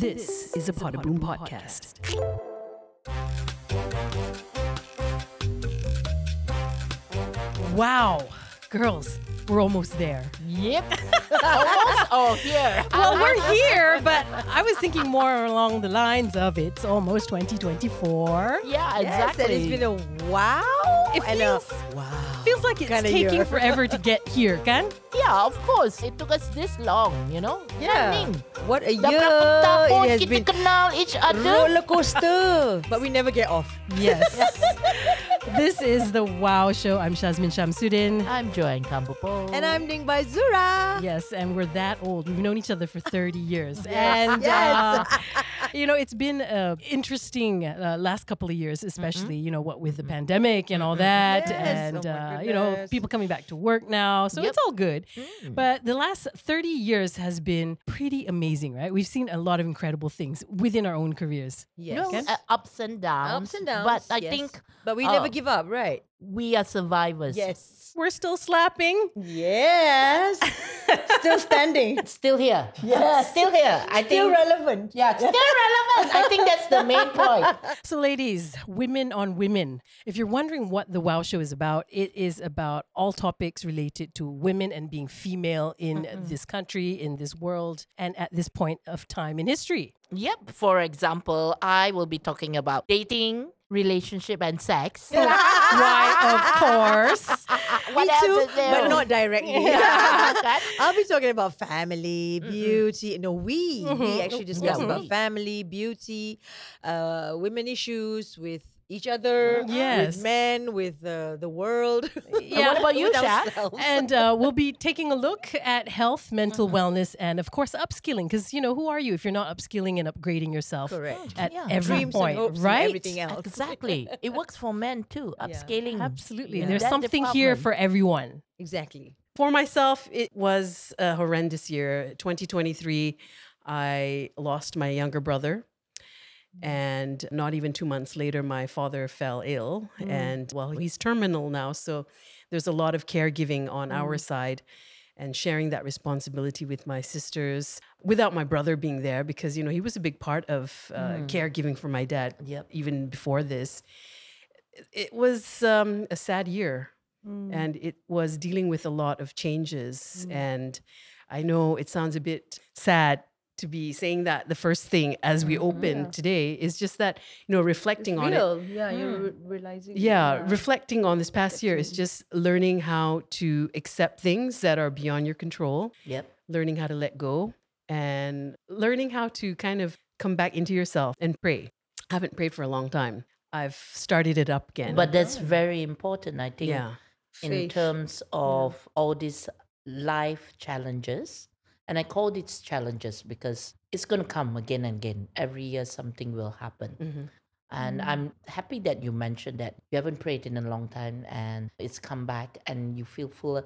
This is a Podaboom podcast. Wow, girls, we're almost there. Yep. Almost all here. Well, we're here, but I was thinking more along the lines of it's almost 2024. Yeah, Yes, exactly. and it's been a wow. It feels- wow. Feels like it's Kinda taking year. forever to get here, kan? Yeah, of course. It took us this long, you know? Yeah. Running. What a year berapa tahun it has kita been. kenal each other? Roller coaster. but we never get off. Yes. Yes. This is the Wow Show. I'm Shazmin Shamsuddin. I'm Joanne Kam Poh Poh. And I'm Ning Baizura. Yes, and we're that old. We've known each other for 30 years. Yes. And, Yes. uh, you know, it's been uh, interesting uh, last couple of years, especially, you know, what with the pandemic and all that. Yes. And, Oh uh, you know, people coming back to work now. So Yep. it's all good. But the last 30 years has been pretty amazing, right? We've seen a lot of incredible things within our own careers. Yes. Well, uh, ups and downs. Ups and downs. But I yes. think But we uh, never give up, right? we are survivors. Yes. We're still slapping. Yes. Still standing. Still here. Yes. Still here. I Still think. relevant. yeah, still relevant. I think that's the main point. So, ladies, women on women. If you're wondering what the WOW show is about, it is about all topics related to women and being female in this country, in this world, and at this point of time in history. Yep. For example, I will be talking about dating, relationship, and sex. Why, of course. what Me else too, is there? but not directly. Okay. I'll be talking about family, beauty. No, we we mm-hmm. actually mm-hmm. discuss Yeah, about mm-hmm. family, beauty, uh, women issues with each other, Yes. with men, with uh, the world. Yeah. what about you, with And uh, we'll be taking a look at health, mental wellness, and of course, upskilling. Because, you know, who are you if you're not upskilling and upgrading yourself Correct. at Yeah. every Dreams and point, hopes and right? everything else. Exactly. It works for men too. Upscaling. Absolutely. in There's that something here for everyone. Exactly. For myself, it was a horrendous year. 2023, I lost my younger brother. And not even two months later, my father fell ill. Mm. And well, he's terminal now. So there's a lot of caregiving on our mm. side and sharing that responsibility with my sisters without my brother being there because, you know, he was a big part of uh, mm. caregiving for my dad Yep. even before this. It was um, a sad year and it was dealing with a lot of changes. And I know it sounds a bit sad to be saying that the first thing as we mm-hmm. open today is just that, you know, reflecting on it. Yeah, you're hmm. re- realizing. Yeah, reflecting on this past year is just learning how to accept things that are beyond your control, Yep. learning how to let go, and learning how to kind of come back into yourself and pray. I haven't prayed for a long time. I've started it up again. But that's very important, I think, yeah. in Faith. terms of all these life challenges. And I call these challenges because it's going to come again and again. Every year, something will happen. Mhm. And I'm happy that you mentioned that you haven't prayed in a long time and it's come back and you feel full.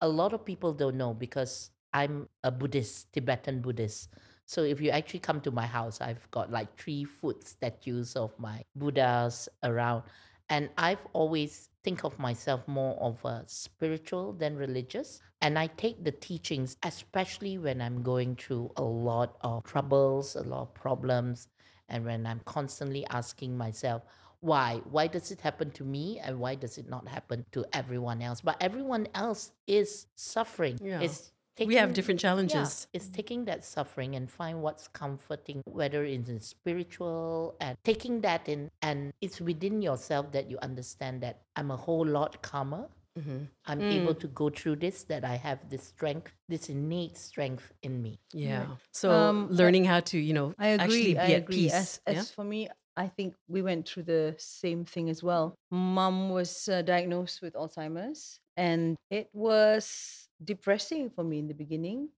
A lot of people don't know because I'm a Buddhist, Tibetan Buddhist. So if you actually come to my house, I've got like three foot statues of my Buddhas around. And I've always think of myself more of a spiritual than religious. And I take the teachings, especially when I'm going through a lot of troubles, a lot of problems, and when I'm constantly asking myself, why? Why does it happen to me and why does it not happen to everyone else? But everyone else is suffering. Yeah. It's We have taking- different yeah, challenges. it's taking that suffering and find what's comforting, whether it's in spiritual and taking that in, and it's within yourself that you understand that I'm a whole lot calmer. Mhm. I'm able to go through this, that I have this strength, this innate strength in me. Yeah. So Um, learning how to, you know, I agree. actually be I at agree. peace. As, as yeah? for me, I think we went through the same thing as well. Mom was uh, diagnosed with Alzheimer's, and it was depressing for me in the beginning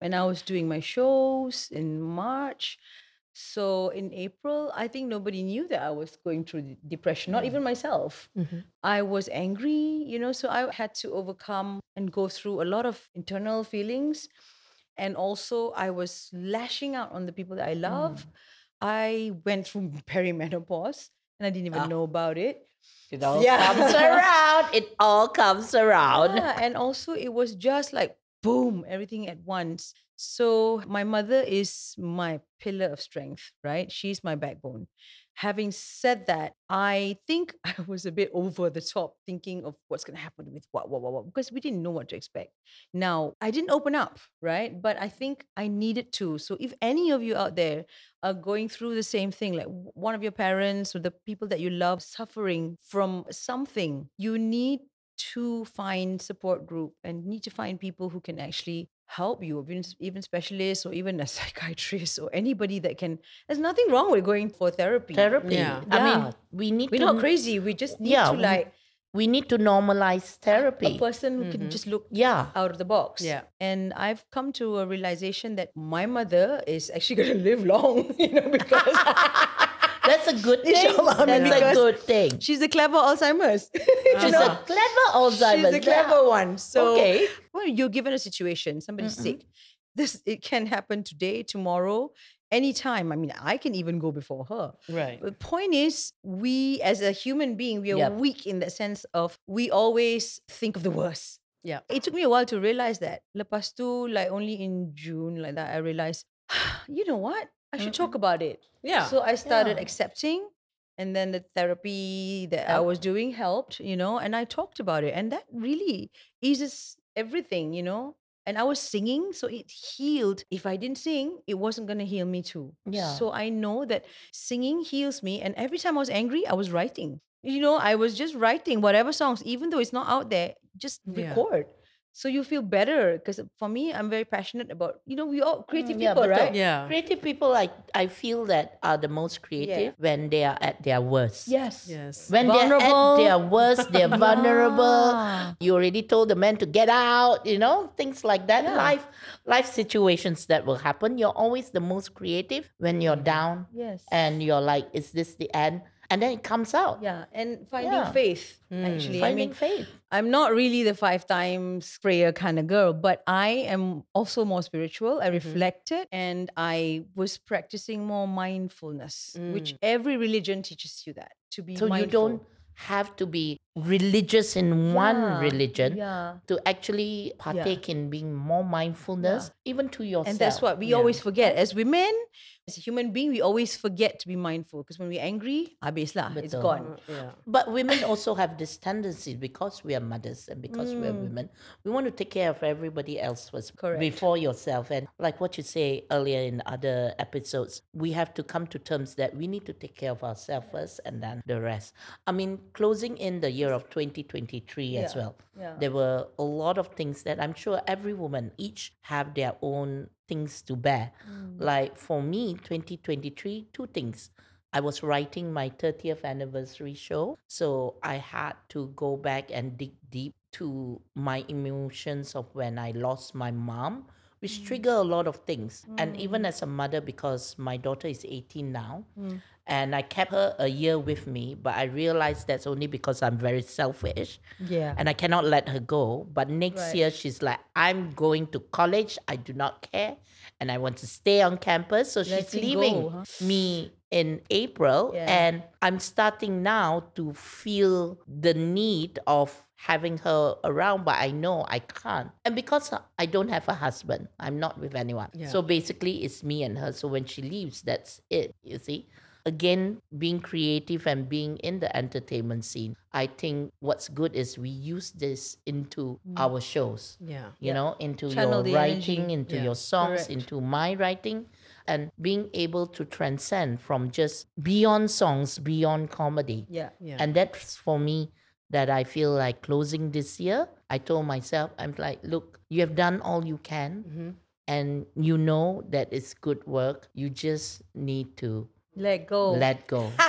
when I was doing my shows in March. So in April, I think nobody knew that I was going through depression, not even myself. Mhm. I was angry, you know, so I had to overcome and go through a lot of internal feelings. And also, I was lashing out on the people that I love. I went through perimenopause and I didn't even Ah. know about it. It all Yeah. comes around. It all comes around. Yeah, and also, it was just like boom, everything at once. So my mother is my pillar of strength, right? She's my backbone. Having said that, I think I was a bit over the top thinking of what's going to happen with what, what, what, what, because we didn't know what to expect. Now, I didn't open up, right? But I think I needed to. So if any of you out there are going through the same thing, like one of your parents or the people that you love suffering from something, you need to find support group and need to find people who can actually help you even even specialists or even a psychiatrist or anybody that can there's nothing wrong with going for therapy Therapy. Yeah. I mean, we need we're to not crazy we just need Yeah, to like we need to normalize therapy. a therapy. person who can mm-hmm. just look Yeah. out of the box Yeah. and i've come to a realization that my mother is actually going to live long you know because That's a good thing. Inshallah, That's a good thing. she's a clever alzheimer's She's a clever Alzheimer's. She's a clever one. So Okay. when you're given a situation, somebody's sick, this it can happen today, tomorrow, anytime. I mean, I can even go before her. Right. The point is, we as a human being, we are Yep. weak in the sense of we always think of the worst. Yeah. It took me a while to realize that. Lepas tu, like only in June, like that, I realized, you know what? I should talk about it. Yeah. So I started Yeah. accepting, and then the therapy that I was doing helped, you know, and I talked about it, and that really eases everything, you know. And I was singing, so it healed. If I didn't sing, it wasn't gonna heal me too. Yeah. So I know that singing heals me, and every time I was angry, I was writing. You know, I was just writing whatever songs, even though it's not out there, just Yeah. Record. So you feel better because for me, I'm very passionate about. You know, we all creative Mm, yeah, people, betul. right? Yeah. Creative people, I, I feel that are the most creative when they are at their worst. Yes. Yes. When they're Vulnerable. at their worst, they're vulnerable. You already told the man to get out, you know, things like that. Yeah. Life life situations that will happen. You're always the most creative when you're down Yes. and you're like, is this the end? And then it comes out. Yeah, and finding Yeah. faith. Hmm. Actually, I Finding mean, faith. I'm not really the five times prayer kind of girl, but I am also more spiritual. I mm-hmm. reflected and I was practicing more mindfulness, which mm. every religion teaches you that to be So you don't have to be religious in one Yeah, religion Yeah. to actually partake in being more mindfulness, even to yourself. And that's what we Yeah. always forget. As women, as a human being, we always forget to be mindful because when we're angry, habis lah, it's Betul. gone. Yeah. But women also have this tendency because we are mothers and because we are women, we want to take care of everybody else first Mm. Correct. before yourself. And like what you say earlier in other episodes, we have to come to terms that we need to take care of ourselves first and then the rest. I mean, closing in the year of 2023 as well, yeah. there were a lot of things that I'm sure every woman each have their own things to bear. Mm. Like for me, 2023, two things. I was writing my 30th anniversary show, so I had to go back and dig deep to my emotions of when I lost my mom, which mm. trigger a lot of things. And even mm. as a mother, because my daughter is 18 now, mm. And I kept her a year with me, but I realized that's only because I'm very selfish Yeah. and I cannot let her go. But next Right. year, she's like, I'm going to college. I do not care. And I want to stay on campus. So Let she's leaving go, huh? me in April. Yeah. And I'm starting now to feel the need of having her around, but I know I can't. And because I don't have a husband, I'm not with anyone. Yeah. So basically, it's me and her. So when she leaves, that's it, you see again being creative and being in the entertainment scene i think what's good is we use this into our shows Yeah. you know into Channel your energy. writing into Yeah. your songs Correct. into my writing and being able to transcend from just beyond songs beyond comedy Yeah. Yeah. and that's for me that i feel like closing this year i told myself i'm like look you have done all you can Mm-hmm. and you know that it's good work you just need to Let go. let go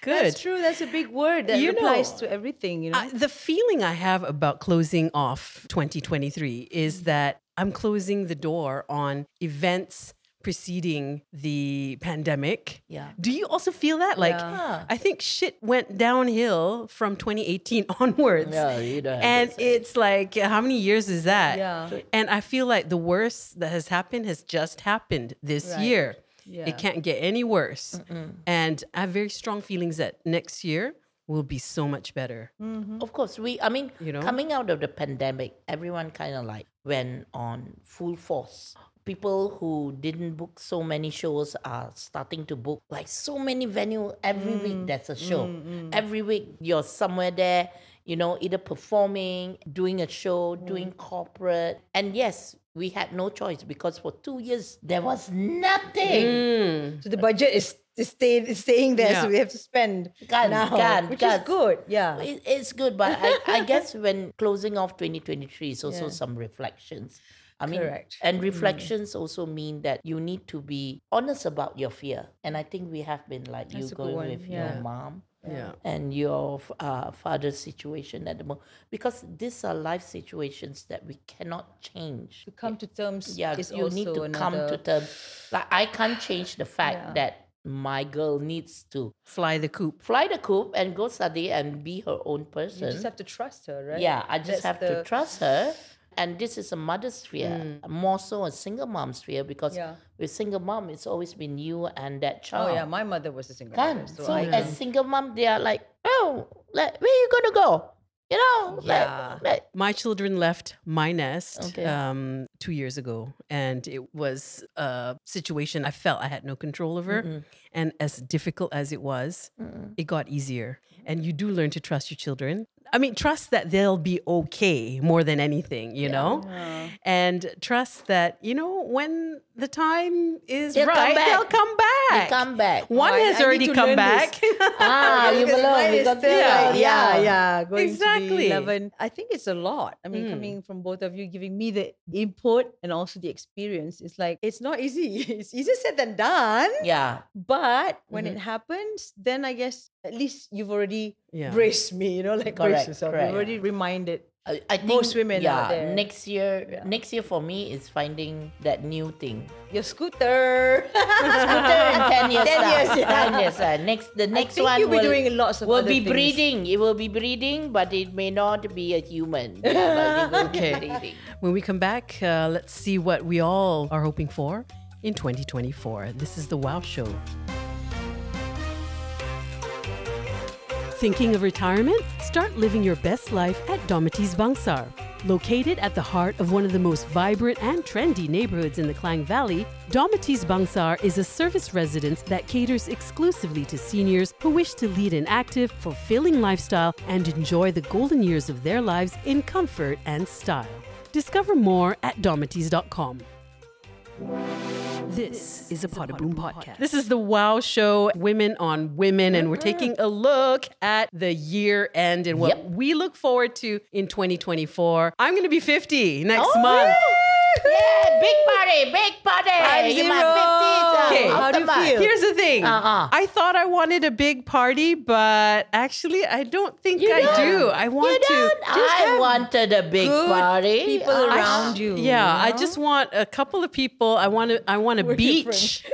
Good. That's true. That's a big word that You applies know, to everything, you know. Uh, the feeling I have about closing off 2023 is that I'm closing the door on events preceding the pandemic. Yeah. Do you also feel that? Like, Yeah. I think shit went downhill from 2018 onwards. Yeah, you don't And say. it's like, how many years is that? Yeah. And I feel like the worst that has happened has just happened this Right. year. Yeah. It can't get any worse. And I have very strong feelings that next year will be so much better. Mm-hmm. Of course, we. I mean, You know? coming out of the pandemic, everyone kind of like went on full force. People who didn't book so many shows are starting to book like so many venue every mm. week. There's a show mm, mm. every week. You're somewhere there, you know, either performing, doing a show, doing corporate. And yes, we had no choice because for two years there was nothing. Mm. So the budget is is stay, is staying there, Yeah. so we have to spend Kan, now, kan, which kan. is good. Yeah. It- It's good, but I, I guess when closing off 2023 is also Yeah. some reflections. I mean, Correct. and mm. reflections also mean that you need to be honest about your fear. And I think we have been like That's you going one, with yeah. your mom Yeah. and your uh, father's situation at the moment, because these are life situations that we cannot change. To come to terms Yeah, is you also need to another, come to terms. Like I can't change the fact Yeah. that my girl needs to Fly the coop. fly the coop and go study and be her own person. You just have to trust her, right? Yeah, I just That's have to trust her. And this is a mother's sphere, more so a single mom sphere, because Yeah. with single mom, it's always been you and that child. Oh yeah, my mother was a single Kan? mother, So, I as single mom, they are like, oh, like, where you gonna go? You know, Yeah. like My children left my nest Okay. um, two years ago, and it was a situation I felt I had no control over. And as difficult as it was, it got easier. And you do learn to trust your children. I mean, trust that they'll be okay more than anything, you know? And trust that, you know, when the time is They'll come right, back. they'll come they back. come back. One Oh, has I already to come back. ah, you Because belong. mine You got still Yeah. yeah, yeah, going Exactly. to be 11. I think it's a lot. I mean, Mm. coming from both of you, giving me the input and also the experience, it's like, it's not easy. It's easier said than done. Yeah. But when Mm-hmm. it happens, then I guess at least you've already Yeah. braced me, you know, like Correct, brace yourself. correct. You've already reminded. I, I think Most women yeah, out there. next year, Yeah. next year for me is finding that new thing. Your scooter. Scooter in ten years. 10 years, yeah. Ten years. time. Next, the I next think one you'll be will, doing lots of will other be things. breeding. It will be breeding, but it may not be a human. Yeah, but it will Okay. be breeding. When we come back, uh, let's see what we all are hoping for in 2024. This is The Wow Show. Thinking of retirement? Start living your best life at Domitys Bangsar. Located at the heart of one of the most vibrant and trendy neighborhoods in the Klang Valley, Domitys Bangsar is a service residence that caters exclusively to seniors who wish to lead an active, fulfilling lifestyle and enjoy the golden years of their lives in comfort and style. Discover more at domitys.com. This is a Podaboom podcast. This is the Wow Show, Women on Women, and we're taking a look at the year end and what Yep. we look forward to in 2024. I'm going to be 50 next Oh, month. Yeah, big party, big party. Five In my zero. 50s. Okay. uh, How do you feel? Here's the thing. Uh-uh. I thought I wanted a big party, but actually, I don't think You I don't? do. I want You to. don't? I wanted a big party. people Uh, around you. Yeah, you I just want a couple of people. I want to. I want a We're beach,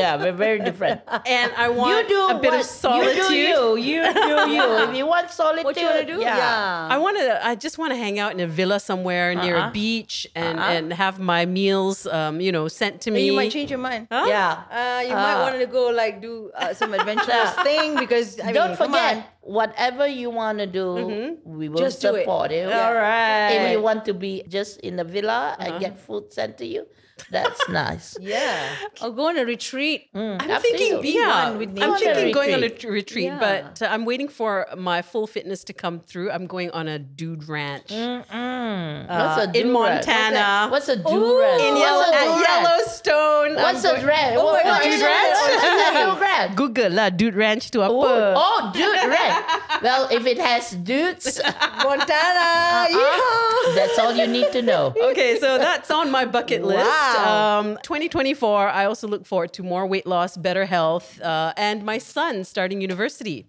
Yeah, we're very different. and I want you do a bit what of solitude. You do you. You do you. If you want solitude, What you want to do? Yeah. I want to. I just want to hang out in a villa somewhere near Uh-uh. a beach and Uh-uh. and have my meals, um, you know, sent to Then me. you might change your mind. Yeah. Uh, you might Ah. want to go like do uh, some adventurous thing because I Don't mean, come forget, on. Whatever you want to do, we will Just do it. support it. All right. If you want to be just in a villa and get food sent to you, that's nice. Yeah, or go on a retreat. Mm, I'm thinking, you. Be yeah, one with I'm thinking going on a Retreat. Yeah. but uh, I'm waiting for my full fitness to come through. I'm going on a dude ranch uh, What's a in dude ranch? Montana. What's a dude ranch? in What's Yellow, a at ranch? Yellowstone. What's I'm a ranch? Oh my What- God, dude ranch? it? What's dude ranch? Google lah, dude ranch to apa? Oh, oh, dude ranch. Well, if it has dudes, Montana. yeehaw. that's all you need to know. okay, so that's on my bucket list. Wow. Um, 2024, I also look forward to more weight loss, better health, uh, and my son starting university.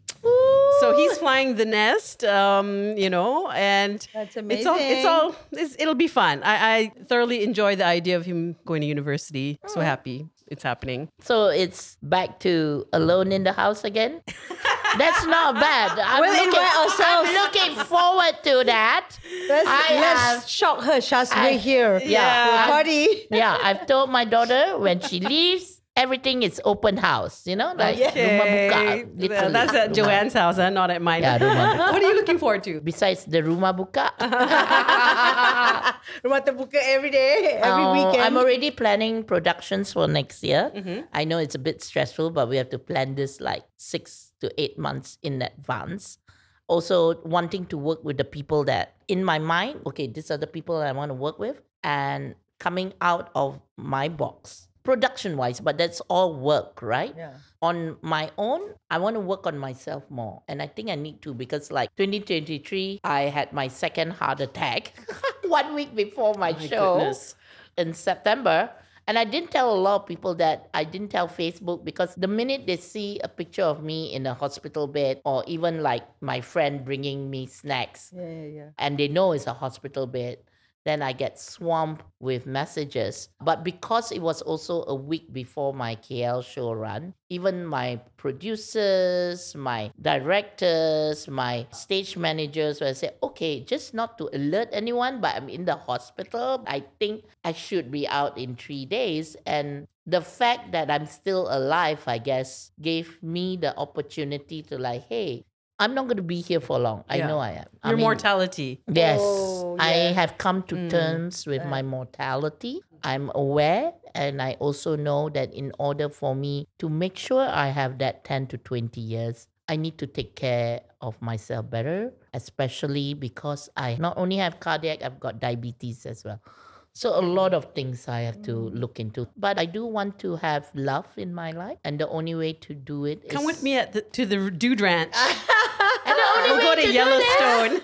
So he's flying the nest, um, you know, and That's amazing. It's all, it's all, it's, it'll be fun. I, I thoroughly enjoy the idea of him going to university. So happy it's happening. So it's back to alone in the house again. That's not bad. I'm We'll looking, invite ourselves. I'm looking forward to that. Let's, I let's have- shock her. Shaz, I- we're here. Yeah. We'll party. Yeah, I've told my daughter when she leaves, everything is open house. You know, like rumah buka. Okay. Literally, That's at. Joanne's house, huh? not at mine. Yeah, what are you looking forward to? Besides the rumah buka, Rumah terbuka every day, every uh, weekend. I'm already planning productions for next year. I know it's a bit stressful, but we have to plan this like six to eight months in advance. Also, wanting to work with the people that in my mind, okay, these are the people that I want to work with, and coming out of my box, production wise, but that's all work, right? Yeah. On my own, I want to work on myself more. And I think I need to because, like 2023, I had my second heart attack one week before my, oh My show goodness. in September. And I didn't tell a lot of people that I didn't tell Facebook because the minute they see a picture of me in a hospital bed or even like my friend bringing me snacks Yeah, yeah, yeah. and they know it's a hospital bed, then I get swamped with messages. But because it was also a week before my KL show run, even my producers, my directors, my stage managers will say, okay, just not to alert anyone, but I'm in the hospital. I think I should be out in three days. And the fact that I'm still alive, I guess, gave me the opportunity to like, hey, I'm not going to be here for long. I Yeah. know I am. I Your mean, mortality. Yes, Oh, I yes. have come to Mm. terms with my mortality. I'm aware, and I also know that in order for me to make sure I have that 10 to 20 years, I need to take care of myself better, especially because I not only have cardiac, I've got diabetes as well. So a lot of things I have to look into. But I do want to have love in my life, and the only way to do it is Come with me at the, to the Dude Ranch. And the only we'll way go to to Yellowstone.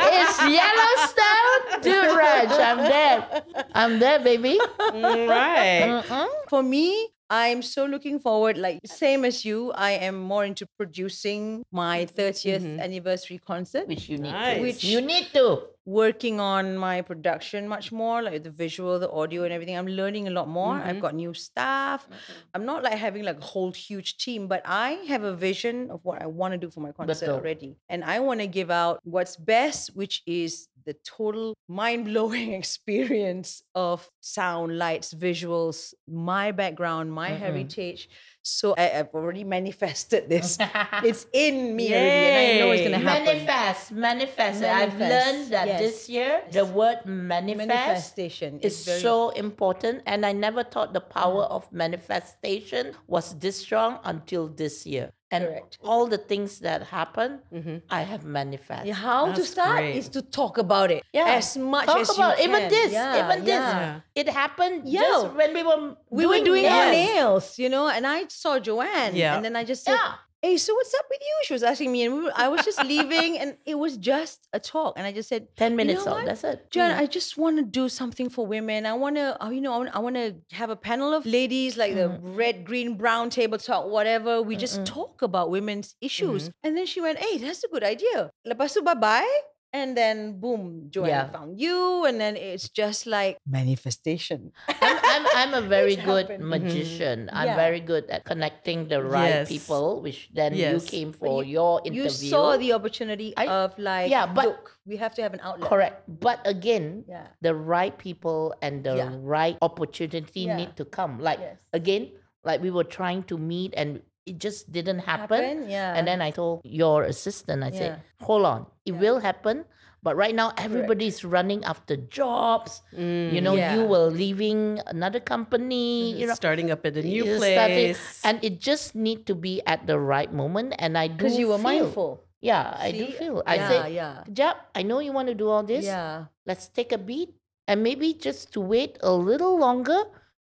It's Yellowstone Dude Ranch. I'm there. I'm there, baby. right. Mm-mm. For me, I'm so looking forward, like same as you, I am more into producing my mm-hmm, 30th mm-hmm. anniversary concert. Which you need Nice. to. Which- you need to. working on my production much more, like the visual, the audio, and everything. I'm learning a lot more. I've mm-hmm. got new staff. I'm not like having like a whole huge team, but I have a vision of what I want to do for my concert Betul. already. And I want to give out what's best, which is the total mind blowing experience of sound, lights, visuals, my background, my heritage. So I, have already manifested this. it's in me already, and I know it's going to happen. Manifest, manifest. I've learned that yes. this year the word manifest Manifestation is is very so important, and I never thought the power mm-hmm. of manifestation was this strong until this year. And Correct. all the things that happen, mm-hmm. I have manifested. Yeah, how to start great. is to talk about it Yeah. as much Talk as about you even can. this, Yeah, even this. yeah. It happened Yeah. just when we were We were doing this. our nails, you know, and I saw Joanne, Yeah. and then I just said, Yeah. "Hey, so what's up with you?" She was asking me, and we were, I was just leaving, and it was just a talk, and I just said, Ten "You minutes know out. what? That's it. Joanne, mm. I just want to do something for women. I want to, uh, you know, I want to have a panel of ladies, like the mm-hmm. red, green, brown table talk, whatever. We just talk about women's issues. Mm-hmm. And then she went, hey, that's a good idea. Lepas tu, bye-bye. And then, boom, Joanne Yeah. found you. And then it's just like manifestation. I'm, I'm, I'm a very Which good happened. Mm-hmm. magician. I'm Yeah. very good at connecting the right Yes. people, which then Yes. you came for your interview. You saw the opportunity I- of like, yeah, but- look, we have to have an outlet. Correct. But again, Yeah. the right people and the Yeah. right opportunity Yeah. need to come. Like, Yes. again, like we were trying to meet and it just didn't happen. Happen, yeah. And then I told your assistant, I said, hold on, it Yeah. will happen. But right now, everybody's running after jobs. Mm, you know, Yeah. you were leaving another company. You know, Starting up at a new you started- place. and it just need to be at the right moment. And I do Because you were feel- mindful. Yeah, I do See? feel. I yeah, say, yeah. Jap, I know you want to do all this. Yeah. Let's take a beat, and maybe just to wait a little longer,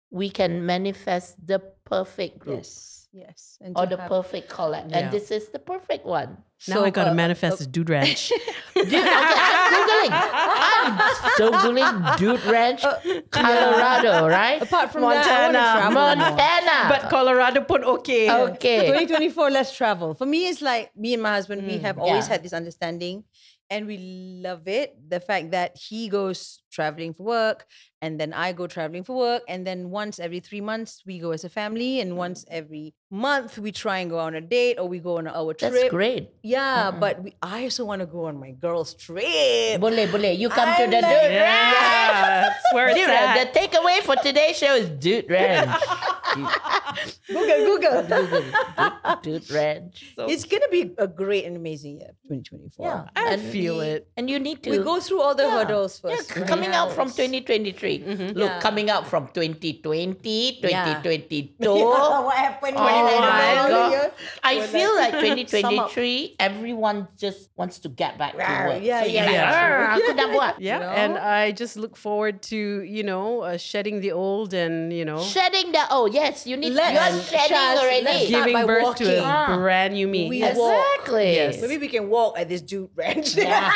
we can manifest the perfect group Yes. Yes. And or the have- perfect collab. Yeah. And this is the perfect one. now I gotta uh, manifest uh, a Dude Ranch. Dude, okay, I'm googling. I'm so googling Dude Ranch, Colorado, right? Apart from that, I wanna Montana. travel. Montana. but Colorado pun okay. okay. 2024, let's travel. For me, it's like me and my husband, we have always yeah. had this understanding and we love it. The fact that he goes traveling for work and then I go traveling for work. And then once every three months, we go as a family. And once mm. every month, we try and go on a date or we go on our trip. That's great. Yeah, but we, I also want to go on my girls' trip. Boleh, boleh. You come to I'm the like- Dude Ranch. Yeah, that's where it's Dude, at. the takeaway for today's show is Dude Ranch. Google, Google. Google Dude, Dude Ranch. it's gonna be a great and amazing year, 2024. Yeah, I and feel we- it. And you need to We go through all the Yeah. hurdles first. c- right? coming out from 2023. Mm-hmm. Look, Yeah. coming out from 2020, Yeah. 2022. what happened? Oh my God. year? I Well, feel like like, 2023, everyone just wants to get back to work. yeah, so you're yeah, like, yeah. "Arr, aku. Yeah, know? and I just look forward to you know uh, shedding the old and you know Shedding the oh yes, you need Let's- you're shedding Shaz, let's already. start giving by birth to a walking. Ah. brand new me. We Yes. Exactly. Yes. Maybe we can walk at this dude ranch. Yeah.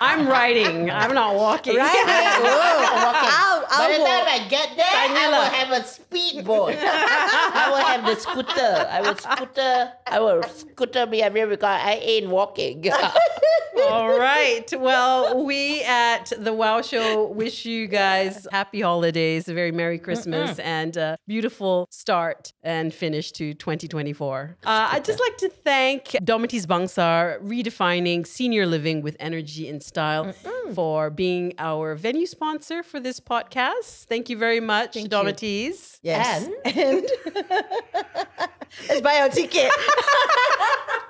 I'm riding. I'm not walking. Right? Walking. I'll, By I'll the time. I get there, I will have a speedboat. I will have the scooter. I will scooter. I will scooter me everywhere because I ain't walking. All right. Well, we at the Wow Show wish you guys happy holidays, a very Merry Christmas, and a beautiful start and finish to 2024. Uh, I'd just like to thank Domitys Bangsar, redefining senior living with energy and style, for being our venue sponsor for this podcast. Thank you very much, Thank. Domitys. Yes. And- And let's buy our ticket.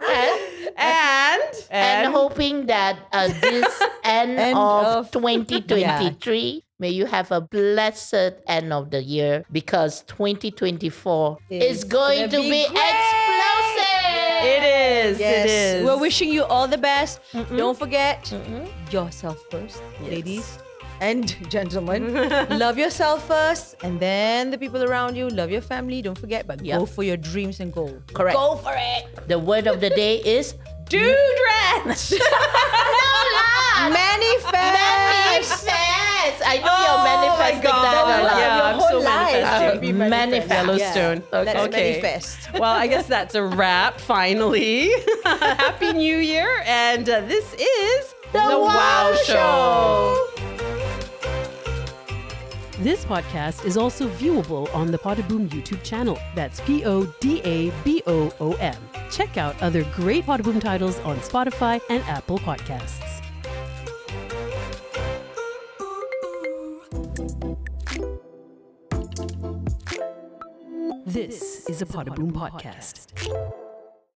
and, And, and hoping that uh, this end, End of, of- 2023, may you have a blessed end of the year because 2024 is It's going gonna be be, great. explosive. it is. Yes. It is. We're wishing you all the best. Don't forget yourself first, ladies and gentlemen. love yourself first, and then the people around you. Love your family. Don't forget, but Yep. go for your dreams and goals. Correct. Go for it. The word of the day is Dude Ranch. Manifest. manifest. I know Oh you're my manifesting God. that a lot. Yeah, Your I'm whole so life manifesting. should be manifest. Yellowstone. Yeah. Let's Okay. manifest. well, I guess that's a wrap finally. Happy New Year. And uh, this is The Wow Show. This podcast is also viewable on the Podaboom YouTube channel. That's P O D A B O O M. Check out other great Podaboom titles on Spotify and Apple Podcasts. This is a Podaboom podcast.